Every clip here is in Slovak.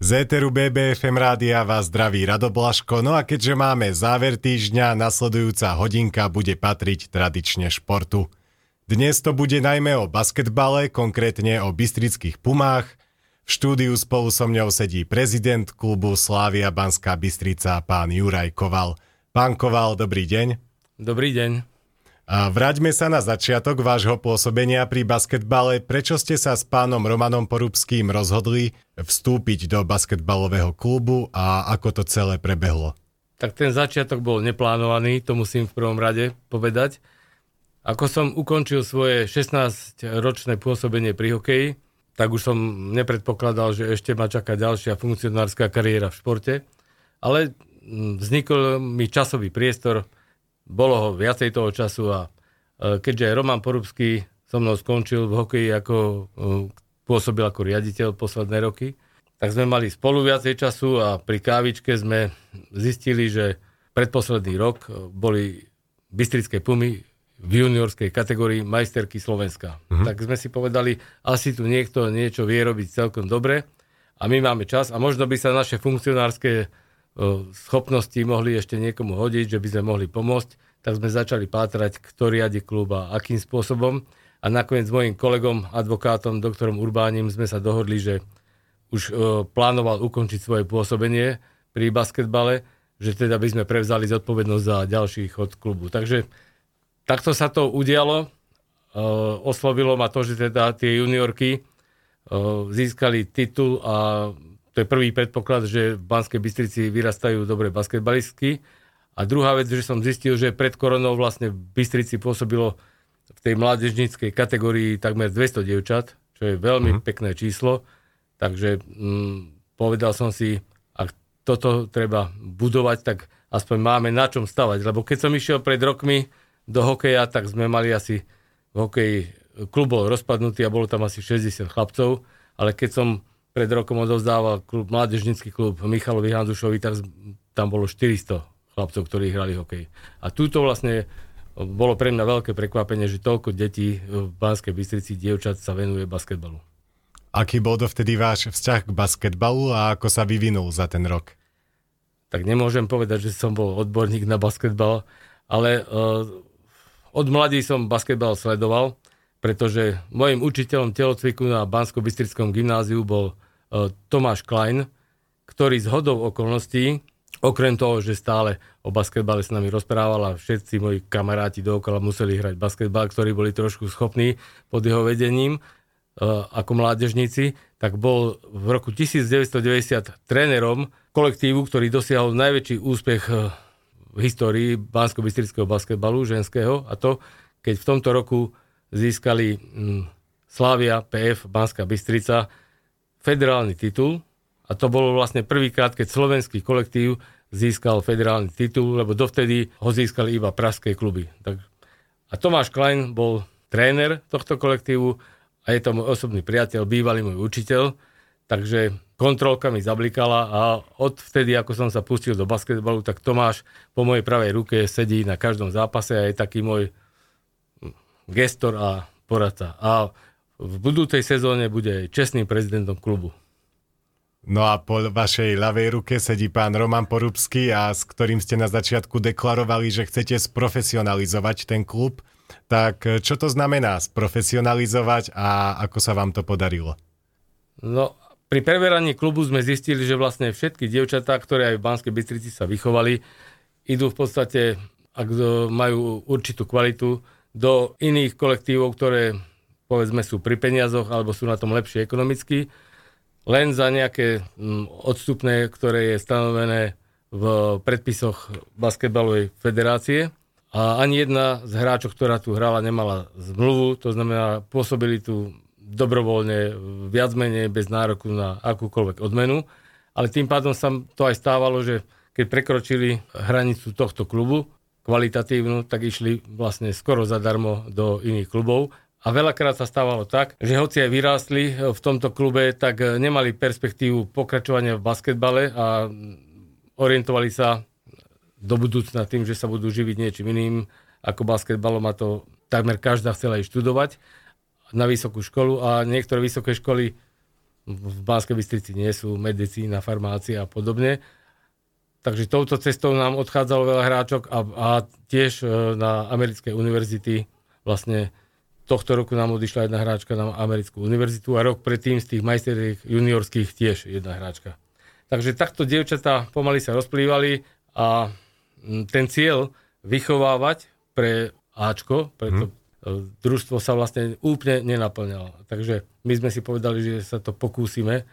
Z Eteru BBFM rádia vás zdraví Rado Blaško, no a keďže máme záver týždňa, nasledujúca hodinka bude patriť tradične športu. Dnes to bude najmä o basketbale, konkrétne o bystrických pumách. V štúdiu spolu so mňou sedí prezident klubu Slávia Banská Bystrica, pán Juraj Koval. Pán Koval, dobrý deň. Dobrý deň. A vráťme sa na začiatok vášho pôsobenia pri basketbale. Prečo ste sa s pánom Romanom Porubským rozhodli vstúpiť do basketbalového klubu a ako to celé prebehlo? Tak ten začiatok bol neplánovaný, to musím v prvom rade povedať. Ako som ukončil svoje 16-ročné pôsobenie pri hokeji, tak už som nepredpokladal, že ešte ma čaká ďalšia funkcionárska kariéra v športe. Ale mm, vznikol mi časový priestor, bolo ho viacej toho času a e, keďže Roman Porubský so mnou skončil v hokeji ako e, pôsobil ako riaditeľ posledné roky, tak sme mali spolu viacej času a pri kávičke sme zistili, že predposledný rok e, boli Bystrické Pumy v juniorskej kategórii majsterky Slovenska. Mm-hmm. Tak sme si povedali, asi tu niekto niečo vie robiť celkom dobre a my máme čas a možno by sa naše funkcionárske schopnosti mohli ešte niekomu hodiť, že by sme mohli pomôcť, tak sme začali pátrať, kto riadi klub a akým spôsobom. A nakoniec s mojim kolegom, advokátom, doktorom Urbánim sme sa dohodli, že už plánoval ukončiť svoje pôsobenie pri basketbale, že teda by sme prevzali zodpovednosť za ďalší chod klubu. Takže takto sa to udialo. Oslovilo ma to, že teda tie juniorky získali titul a to je prvý predpoklad, že v Banskej Bystrici vyrastajú dobré basketbalistky. A druhá vec, že som zistil, že pred koronou vlastne v Bystrici pôsobilo v tej mládežníckej kategórii takmer 200 dievčat, čo je veľmi mm-hmm. pekné číslo. Takže mm, povedal som si, ak toto treba budovať, tak aspoň máme na čom stavať. Lebo keď som išiel pred rokmi do hokeja, tak sme mali asi v hokeji klub bol rozpadnutý a bolo tam asi 60 chlapcov, ale keď som pred rokom odovzdával klub, mládežnický klub Michalovi Hanzušovi, tak tam bolo 400 chlapcov, ktorí hrali hokej. A túto vlastne bolo pre mňa veľké prekvapenie, že toľko detí v Banskej Bystrici, dievčat sa venuje basketbalu. Aký bol dovtedy váš vzťah k basketbalu a ako sa vyvinul za ten rok? Tak nemôžem povedať, že som bol odborník na basketbal, ale uh, od mladí som basketbal sledoval pretože môjim učiteľom telocviku na Bansko-Bystrickom gymnáziu bol uh, Tomáš Klein, ktorý z hodov okolností, okrem toho, že stále o basketbale s nami rozprával a všetci moji kamaráti dookola museli hrať basketbal, ktorí boli trošku schopní pod jeho vedením uh, ako mládežníci, tak bol v roku 1990 trénerom kolektívu, ktorý dosiahol najväčší úspech uh, v histórii bansko-bystrického basketbalu ženského a to, keď v tomto roku získali mm, Slavia PF Banská Bystrica federálny titul a to bolo vlastne prvýkrát, keď slovenský kolektív získal federálny titul, lebo dovtedy ho získali iba pražské kluby. Tak, a Tomáš Klein bol tréner tohto kolektívu a je to môj osobný priateľ, bývalý môj učiteľ, takže kontrolka mi zablikala a od vtedy, ako som sa pustil do basketbalu, tak Tomáš po mojej pravej ruke sedí na každom zápase a je taký môj gestor a poradca. A v budúcej sezóne bude čestným prezidentom klubu. No a po vašej ľavej ruke sedí pán Roman Porubský a s ktorým ste na začiatku deklarovali, že chcete sprofesionalizovať ten klub. Tak čo to znamená sprofesionalizovať a ako sa vám to podarilo? No, pri preberaní klubu sme zistili, že vlastne všetky dievčatá, ktoré aj v Banskej Bystrici sa vychovali, idú v podstate, ak majú určitú kvalitu, do iných kolektívov, ktoré povedzme sú pri peniazoch alebo sú na tom lepšie ekonomicky, len za nejaké mm, odstupné, ktoré je stanovené v predpisoch basketbalovej federácie. A ani jedna z hráčov, ktorá tu hrala, nemala zmluvu, to znamená, pôsobili tu dobrovoľne, viac menej bez nároku na akúkoľvek odmenu. Ale tým pádom sa to aj stávalo, že keď prekročili hranicu tohto klubu, kvalitatívnu, tak išli vlastne skoro zadarmo do iných klubov. A veľakrát sa stávalo tak, že hoci aj vyrástli v tomto klube, tak nemali perspektívu pokračovania v basketbale a orientovali sa do budúcna tým, že sa budú živiť niečím iným ako basketbalom a to takmer každá chcela aj študovať na vysokú školu a niektoré vysoké školy v Banskej Bystrici nie sú medicína, farmácia a podobne. Takže touto cestou nám odchádzalo veľa hráčok a, a tiež na americkej univerzity vlastne tohto roku nám odišla jedna hráčka na americkú univerzitu a rok predtým z tých majsteriek juniorských tiež jedna hráčka. Takže takto dievčatá pomaly sa rozplývali a ten cieľ vychovávať pre Ačko, preto hmm. družstvo sa vlastne úplne nenaplňalo. Takže my sme si povedali, že sa to pokúsime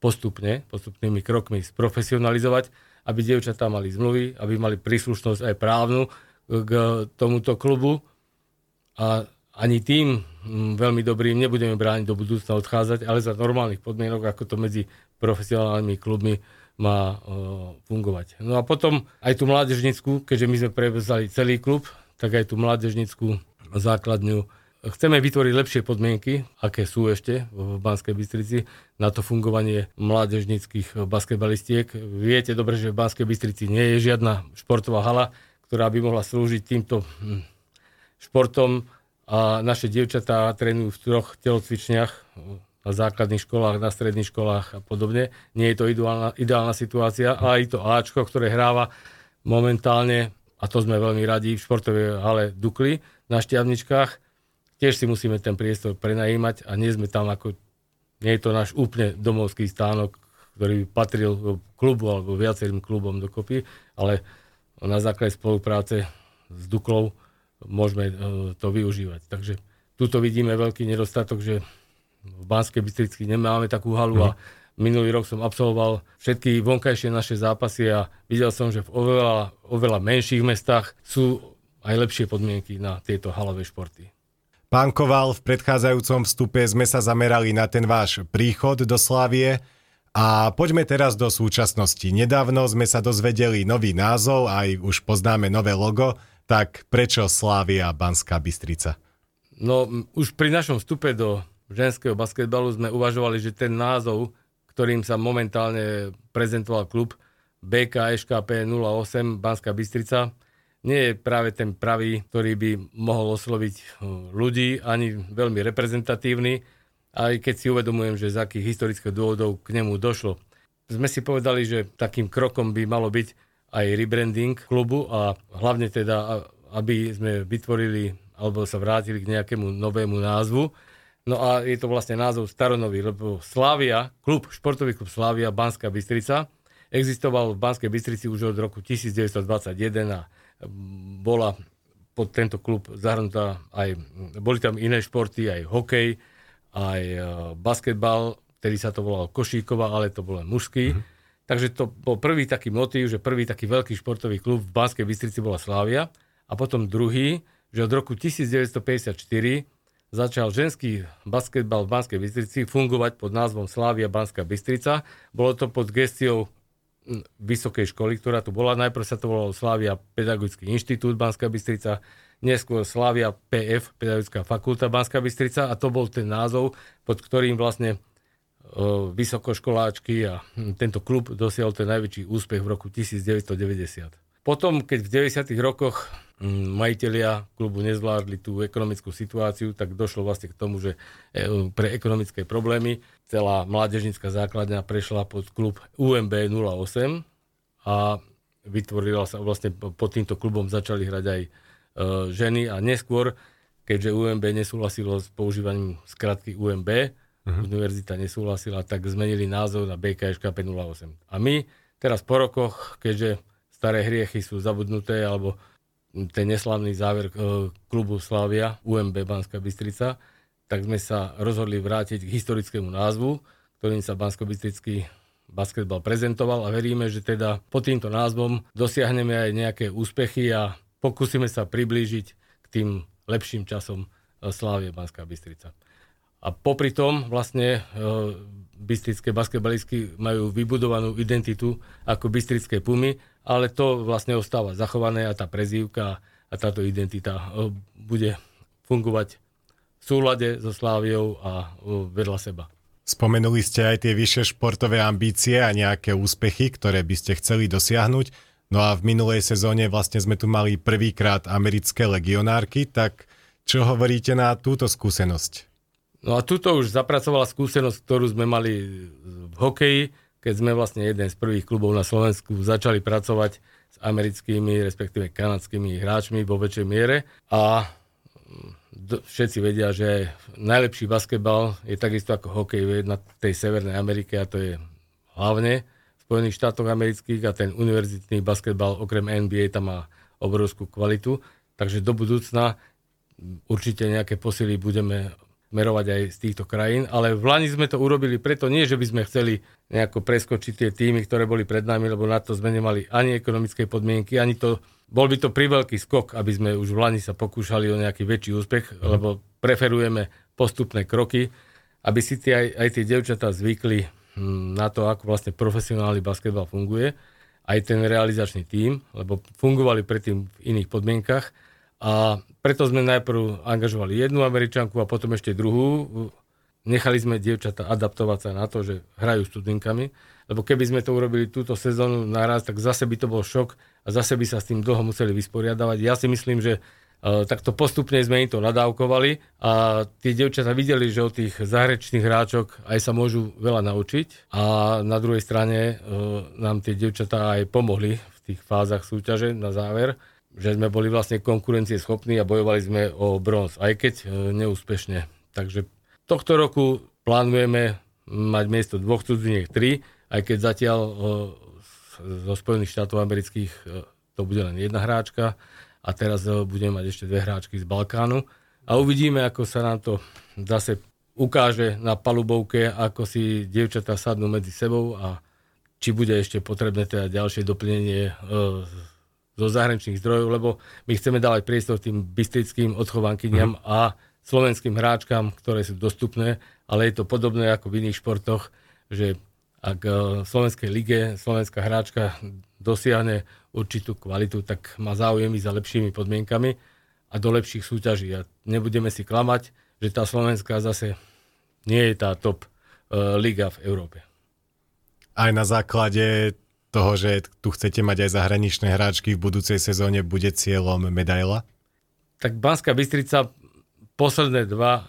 postupne, postupnými krokmi sprofesionalizovať, aby dievčatá mali zmluvy, aby mali príslušnosť aj právnu k tomuto klubu a ani tým veľmi dobrým nebudeme brániť do budúcna odchádzať, ale za normálnych podmienok, ako to medzi profesionálnymi klubmi má fungovať. No a potom aj tú mládežnickú, keďže my sme prevzali celý klub, tak aj tú mládežnickú základňu. Chceme vytvoriť lepšie podmienky, aké sú ešte v Banskej Bystrici, na to fungovanie mládežnických basketbalistiek. Viete dobre, že v Banskej Bystrici nie je žiadna športová hala, ktorá by mohla slúžiť týmto hm, športom a naše dievčatá trénujú v troch telocvičniach na základných školách, na stredných školách a podobne. Nie je to ideálna, ideálna situácia, ale aj to Ačko, ktoré hráva momentálne a to sme veľmi radi v športovej hale Dukli na Šťavničkách. Tiež si musíme ten priestor prenajímať a nie sme tam ako, nie je to náš úplne domovský stánok, ktorý by patril klubu alebo viacerým klubom dokopy, ale na základe spolupráce s Duklou môžeme e, to využívať. Takže tuto vidíme veľký nedostatok, že v Banskej Bystrici nemáme takú halu a mhm. Minulý rok som absolvoval všetky vonkajšie naše zápasy a videl som, že v oveľa, oveľa menších mestách sú aj lepšie podmienky na tieto halové športy. Pán Koval, v predchádzajúcom vstupe sme sa zamerali na ten váš príchod do Slávie a poďme teraz do súčasnosti. Nedávno sme sa dozvedeli nový názov, aj už poznáme nové logo, tak prečo Slávia Banská Bystrica? No, už pri našom vstupe do ženského basketbalu sme uvažovali, že ten názov ktorým sa momentálne prezentoval klub BK SKP 08 Banská Bystrica, nie je práve ten pravý, ktorý by mohol osloviť eh, ľudí, ani veľmi reprezentatívny, aj keď si uvedomujem, že z akých historických dôvodov k nemu došlo. Sme si povedali, že takým krokom by malo byť aj rebranding klubu a hlavne teda, aby sme vytvorili alebo sa vrátili k nejakému novému názvu, No a je to vlastne názov staronový, lebo Slavia, klub, športový klub Slavia, Banská Bystrica, existoval v Banskej Bystrici už od roku 1921 a bola pod tento klub zahrnutá aj, boli tam iné športy, aj hokej, aj e, basketbal, ktorý sa to volalo Košíkova, ale to bol len mužský. Mm-hmm. Takže to bol prvý taký motív, že prvý taký veľký športový klub v Banskej Bystrici bola Slávia a potom druhý, že od roku 1954 začal ženský basketbal v Banskej Bystrici fungovať pod názvom Slávia Banská Bystrica. Bolo to pod gestiou vysokej školy, ktorá tu bola. Najprv sa to volalo Slávia Pedagogický inštitút Banská Bystrica, neskôr Slávia PF, Pedagogická fakulta Banská Bystrica a to bol ten názov, pod ktorým vlastne vysokoškoláčky a tento klub dosiahol ten najväčší úspech v roku 1990. Potom, keď v 90. rokoch Mm, majiteľia klubu nezvládli tú ekonomickú situáciu, tak došlo vlastne k tomu, že e, pre ekonomické problémy celá mládežnická základňa prešla pod klub UMB 08 a vytvorila sa vlastne pod týmto klubom začali hrať aj e, ženy a neskôr, keďže UMB nesúhlasilo s používaním skratky UMB, uh-huh. univerzita nesúhlasila, tak zmenili názov na BKŠKP 08. A my teraz po rokoch, keďže staré hriechy sú zabudnuté alebo ten neslavný záver e, klubu Slavia, UMB Banská Bystrica, tak sme sa rozhodli vrátiť k historickému názvu, ktorým sa bansko basketbal prezentoval a veríme, že teda pod týmto názvom dosiahneme aj nejaké úspechy a pokúsime sa priblížiť k tým lepším časom e, Slávie Banská Bystrica. A popri tom vlastne e, bystrické basketbalistky majú vybudovanú identitu ako bystrické pumy, ale to vlastne ostáva zachované a tá prezývka a táto identita e, bude fungovať v súlade so Sláviou a e, vedľa seba. Spomenuli ste aj tie vyššie športové ambície a nejaké úspechy, ktoré by ste chceli dosiahnuť. No a v minulej sezóne vlastne sme tu mali prvýkrát americké legionárky, tak čo hovoríte na túto skúsenosť? No a tuto už zapracovala skúsenosť, ktorú sme mali v hokeji, keď sme vlastne jeden z prvých klubov na Slovensku začali pracovať s americkými, respektíve kanadskými hráčmi vo väčšej miere a všetci vedia, že najlepší basketbal je takisto ako hokej na tej Severnej Amerike a to je hlavne v Spojených štátoch amerických a ten univerzitný basketbal okrem NBA tam má obrovskú kvalitu. Takže do budúcna určite nejaké posily budeme merovať aj z týchto krajín, ale v Lani sme to urobili preto nie, že by sme chceli nejako preskočiť tie týmy, ktoré boli pred nami, lebo na to sme nemali ani ekonomické podmienky, ani to, bol by to priveľký skok, aby sme už v Lani sa pokúšali o nejaký väčší úspech, mm. lebo preferujeme postupné kroky, aby si tie, aj, aj tie devčatá zvykli hm, na to, ako vlastne profesionálny basketbal funguje, aj ten realizačný tím, lebo fungovali predtým v iných podmienkach a preto sme najprv angažovali jednu Američanku a potom ešte druhú. Nechali sme dievčata adaptovať sa na to, že hrajú studenkami, lebo keby sme to urobili túto sezónu naraz, tak zase by to bol šok a zase by sa s tým dlho museli vysporiadavať. Ja si myslím, že uh, takto postupne sme im to nadávkovali a tie dievčatá videli, že od tých zahrečných hráčok aj sa môžu veľa naučiť a na druhej strane uh, nám tie dievčatá aj pomohli v tých fázach súťaže na záver že sme boli vlastne konkurencie schopní a bojovali sme o bronz, aj keď e, neúspešne. Takže tohto roku plánujeme mať miesto dvoch cudziniek tri, aj keď zatiaľ e, zo Spojených štátov amerických e, to bude len jedna hráčka a teraz budeme mať ešte dve hráčky z Balkánu a uvidíme, ako sa nám to zase ukáže na palubovke, ako si dievčatá sadnú medzi sebou a či bude ešte potrebné teda ďalšie doplnenie zo zahraničných zdrojov, lebo my chceme dávať priestor tým bystrickým odchovankyniam mm. a slovenským hráčkam, ktoré sú dostupné, ale je to podobné ako v iných športoch, že ak e, v Slovenskej lige slovenská hráčka dosiahne určitú kvalitu, tak má záujem za lepšími podmienkami a do lepších súťaží. A nebudeme si klamať, že tá Slovenská zase nie je tá top uh, liga v Európe. Aj na základe toho, že tu chcete mať aj zahraničné hráčky v budúcej sezóne, bude cieľom medaila? Tak Banská Bystrica posledné dva uh,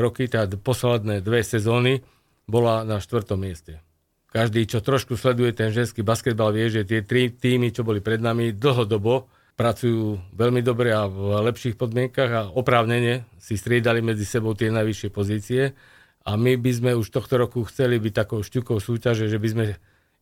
roky, teda posledné dve sezóny, bola na štvrtom mieste. Každý, čo trošku sleduje ten ženský basketbal, vie, že tie tri týmy, čo boli pred nami, dlhodobo pracujú veľmi dobre a v lepších podmienkach a oprávnene si striedali medzi sebou tie najvyššie pozície. A my by sme už tohto roku chceli byť takou šťukou súťaže, že by sme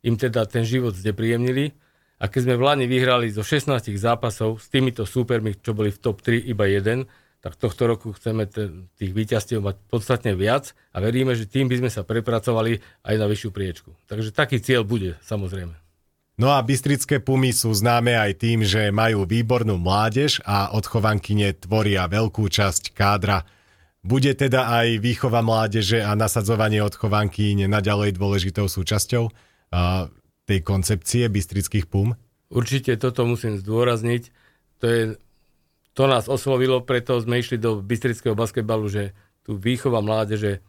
im teda ten život znepríjemnili. A keď sme v Lani vyhrali zo 16 zápasov s týmito súpermi, čo boli v top 3 iba jeden, tak tohto roku chceme tých víťazstiev mať podstatne viac a veríme, že tým by sme sa prepracovali aj na vyššiu priečku. Takže taký cieľ bude, samozrejme. No a Bystrické Pumy sú známe aj tým, že majú výbornú mládež a odchovankyne tvoria veľkú časť kádra. Bude teda aj výchova mládeže a nasadzovanie odchovanky naďalej dôležitou súčasťou? Tej koncepcie bystrických pum? Určite toto musím zdôrazniť. To, je, to nás oslovilo, preto sme išli do bystrického basketbalu, že tu výchova mládeže e,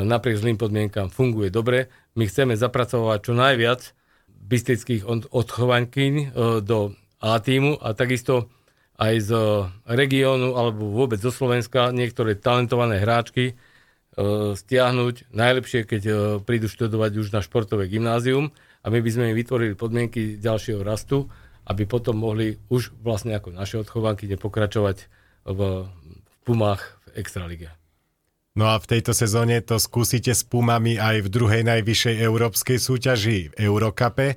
napriek zlým podmienkam funguje dobre. My chceme zapracovať čo najviac bystrických odchovankyň e, do A týmu a takisto aj z regiónu alebo vôbec zo Slovenska niektoré talentované hráčky, stiahnuť, najlepšie, keď e, prídu študovať už na športové gymnázium a my by sme im vytvorili podmienky ďalšieho rastu, aby potom mohli už vlastne ako naše odchovanky pokračovať v, v Pumách v Extralige. No a v tejto sezóne to skúsite s Pumami aj v druhej najvyššej európskej súťaži v Eurokape,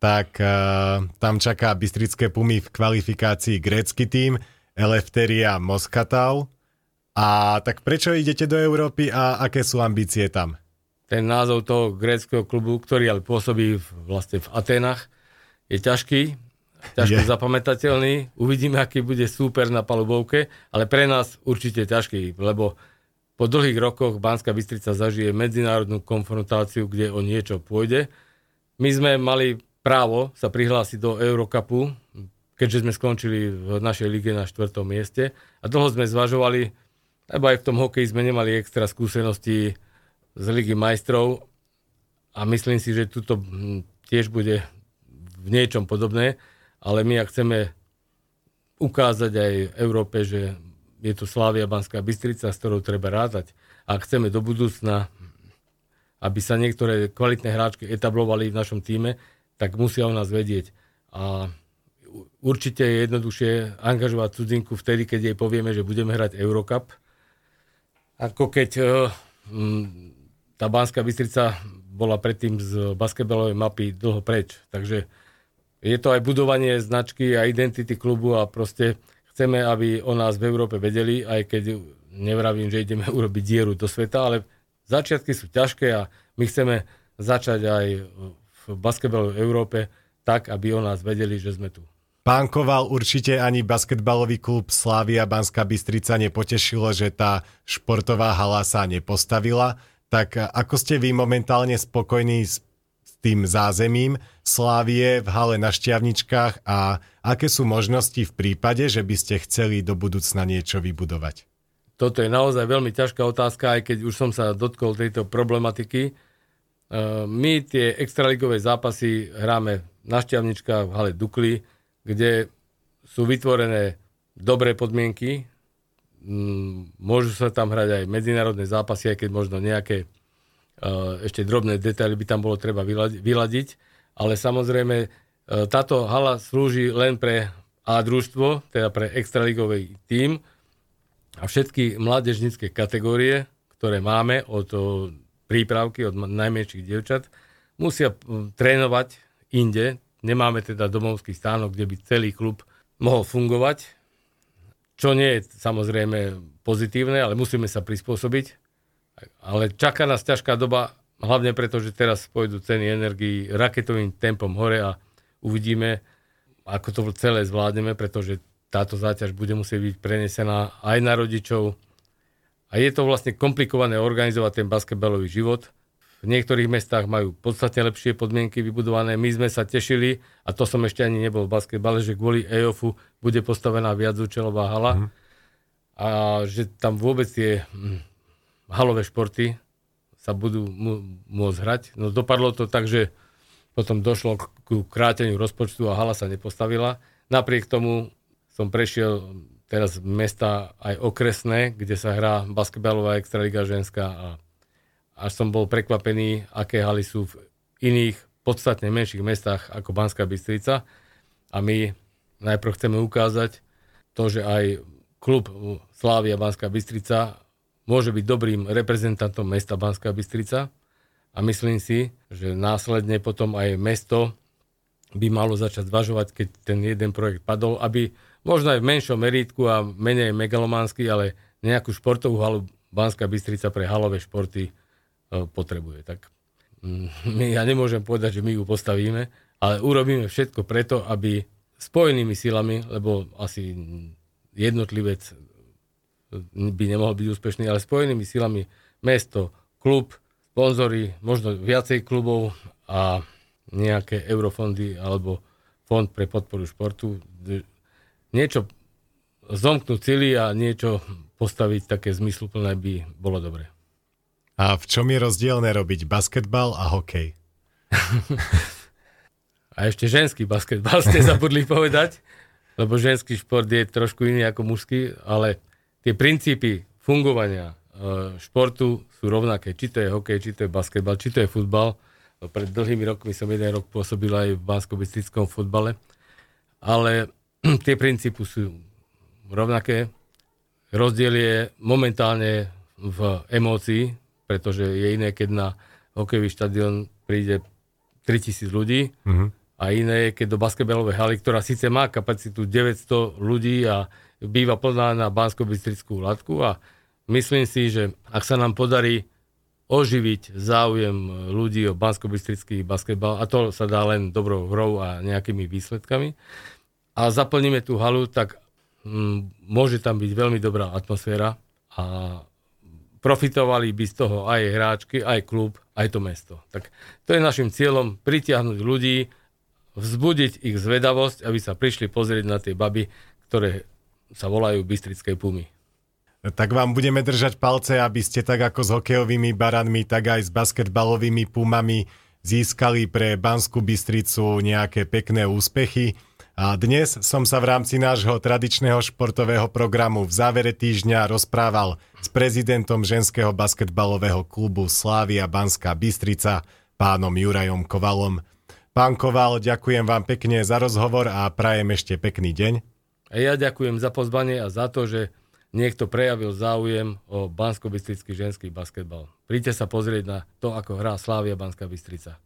tak uh, tam čaká Bystrické Pumy v kvalifikácii grécky tým Eleftheria Moskatau, a tak prečo idete do Európy a aké sú ambície tam? Ten názov toho gréckého klubu, ktorý ale pôsobí v, vlastne v Atenách, je ťažký, ťažko je. zapamätateľný. Uvidíme, aký bude súper na palubovke, ale pre nás určite ťažký, lebo po dlhých rokoch Banská Bystrica zažije medzinárodnú konfrontáciu, kde o niečo pôjde. My sme mali právo sa prihlásiť do Eurocupu, keďže sme skončili v našej lige na štvrtom mieste a dlho sme zvažovali, lebo aj v tom hokeji sme nemali extra skúsenosti z Ligy majstrov a myslím si, že tuto hm, tiež bude v niečom podobné, ale my ak chceme ukázať aj Európe, že je tu Slávia Banská Bystrica, s ktorou treba rátať. a chceme do budúcna, aby sa niektoré kvalitné hráčky etablovali v našom týme, tak musia o nás vedieť. A určite je jednoduchšie angažovať cudzinku vtedy, keď jej povieme, že budeme hrať Eurocup, ako keď uh, tá Banská Bystrica bola predtým z basketbalovej mapy dlho preč. Takže je to aj budovanie značky a identity klubu a proste chceme, aby o nás v Európe vedeli, aj keď nevravím, že ideme urobiť dieru do sveta, ale začiatky sú ťažké a my chceme začať aj v basketbalovej Európe tak, aby o nás vedeli, že sme tu. Pán Koval, určite ani basketbalový klub Slávia Banská Bystrica nepotešilo, že tá športová hala sa nepostavila. Tak ako ste vy momentálne spokojní s tým zázemím Slávie v hale na Šťavničkách a aké sú možnosti v prípade, že by ste chceli do budúcna niečo vybudovať? Toto je naozaj veľmi ťažká otázka, aj keď už som sa dotkol tejto problematiky. E, my tie extraligové zápasy hráme na Šťavničkách v hale Dukly, kde sú vytvorené dobré podmienky. Mm, môžu sa tam hrať aj medzinárodné zápasy, aj keď možno nejaké Eh, ešte drobné detaily by tam bolo treba vyladiť, ale samozrejme eh, táto hala slúži len pre A družstvo, teda pre extraligový tím a všetky mládežnické kategórie, ktoré máme od prípravky, od najmenších dievčat, musia trénovať inde. Nemáme teda domovský stánok, kde by celý klub mohol fungovať, čo nie je samozrejme pozitívne, ale musíme sa prispôsobiť ale čaká nás ťažká doba, hlavne preto, že teraz pôjdu ceny energii raketovým tempom hore a uvidíme, ako to celé zvládneme, pretože táto záťaž bude musieť byť prenesená aj na rodičov. A je to vlastne komplikované organizovať ten basketbalový život. V niektorých mestách majú podstatne lepšie podmienky vybudované. My sme sa tešili, a to som ešte ani nebol v basketbale, že kvôli EOFu bude postavená viacúčelová hala. Mm. A že tam vôbec je hm, halové športy sa budú môcť hrať. No dopadlo to tak, že potom došlo k kráteniu rozpočtu a hala sa nepostavila. Napriek tomu som prešiel teraz mesta aj okresné, kde sa hrá basketbalová extraliga ženská a až som bol prekvapený, aké haly sú v iných podstatne menších mestách ako Banská Bystrica. A my najprv chceme ukázať to, že aj klub Slávia Banská Bystrica môže byť dobrým reprezentantom mesta Banská Bystrica a myslím si, že následne potom aj mesto by malo začať zvažovať, keď ten jeden projekt padol, aby možno aj v menšom meritku a menej megalománsky, ale nejakú športovú halu Banská Bystrica pre halové športy potrebuje. Tak mm, my, ja nemôžem povedať, že my ju postavíme, ale urobíme všetko preto, aby spojenými silami, lebo asi jednotlivec by nemohol byť úspešný, ale spojenými silami mesto, klub, sponzory, možno viacej klubov a nejaké eurofondy alebo fond pre podporu športu. Niečo zomknúť cíly a niečo postaviť také zmysluplné by bolo dobre. A v čom je rozdielne robiť basketbal a hokej? a ešte ženský basketbal ste zabudli povedať, lebo ženský šport je trošku iný ako mužský, ale tie princípy fungovania e, športu sú rovnaké. Či to je hokej, či to je basketbal, či to je futbal. Pred dlhými rokmi som jeden rok pôsobil aj v bansko futbale. Ale tie princípy sú rovnaké. Rozdiel je momentálne v emócii, pretože je iné, keď na hokejový štadión príde 3000 ľudí mm-hmm. a iné je, keď do basketbalovej haly, ktorá síce má kapacitu 900 ľudí a býva plná na bansko bystrickú latku a myslím si, že ak sa nám podarí oživiť záujem ľudí o bansko basketbal, a to sa dá len dobrou hrou a nejakými výsledkami, a zaplníme tú halu, tak mm, môže tam byť veľmi dobrá atmosféra a profitovali by z toho aj hráčky, aj klub, aj to mesto. Tak to je našim cieľom pritiahnuť ľudí, vzbudiť ich zvedavosť, aby sa prišli pozrieť na tie baby, ktoré sa volajú Bystrické pumy. Tak vám budeme držať palce, aby ste tak ako s hokejovými baranmi, tak aj s basketbalovými pumami získali pre Banskú Bystricu nejaké pekné úspechy. A dnes som sa v rámci nášho tradičného športového programu v závere týždňa rozprával s prezidentom ženského basketbalového klubu Slávia Banská Bystrica, pánom Jurajom Kovalom. Pán Koval, ďakujem vám pekne za rozhovor a prajem ešte pekný deň. A ja ďakujem za pozvanie a za to, že niekto prejavil záujem o bansko ženský basketbal. Príďte sa pozrieť na to, ako hrá Slávia Banská Bystrica.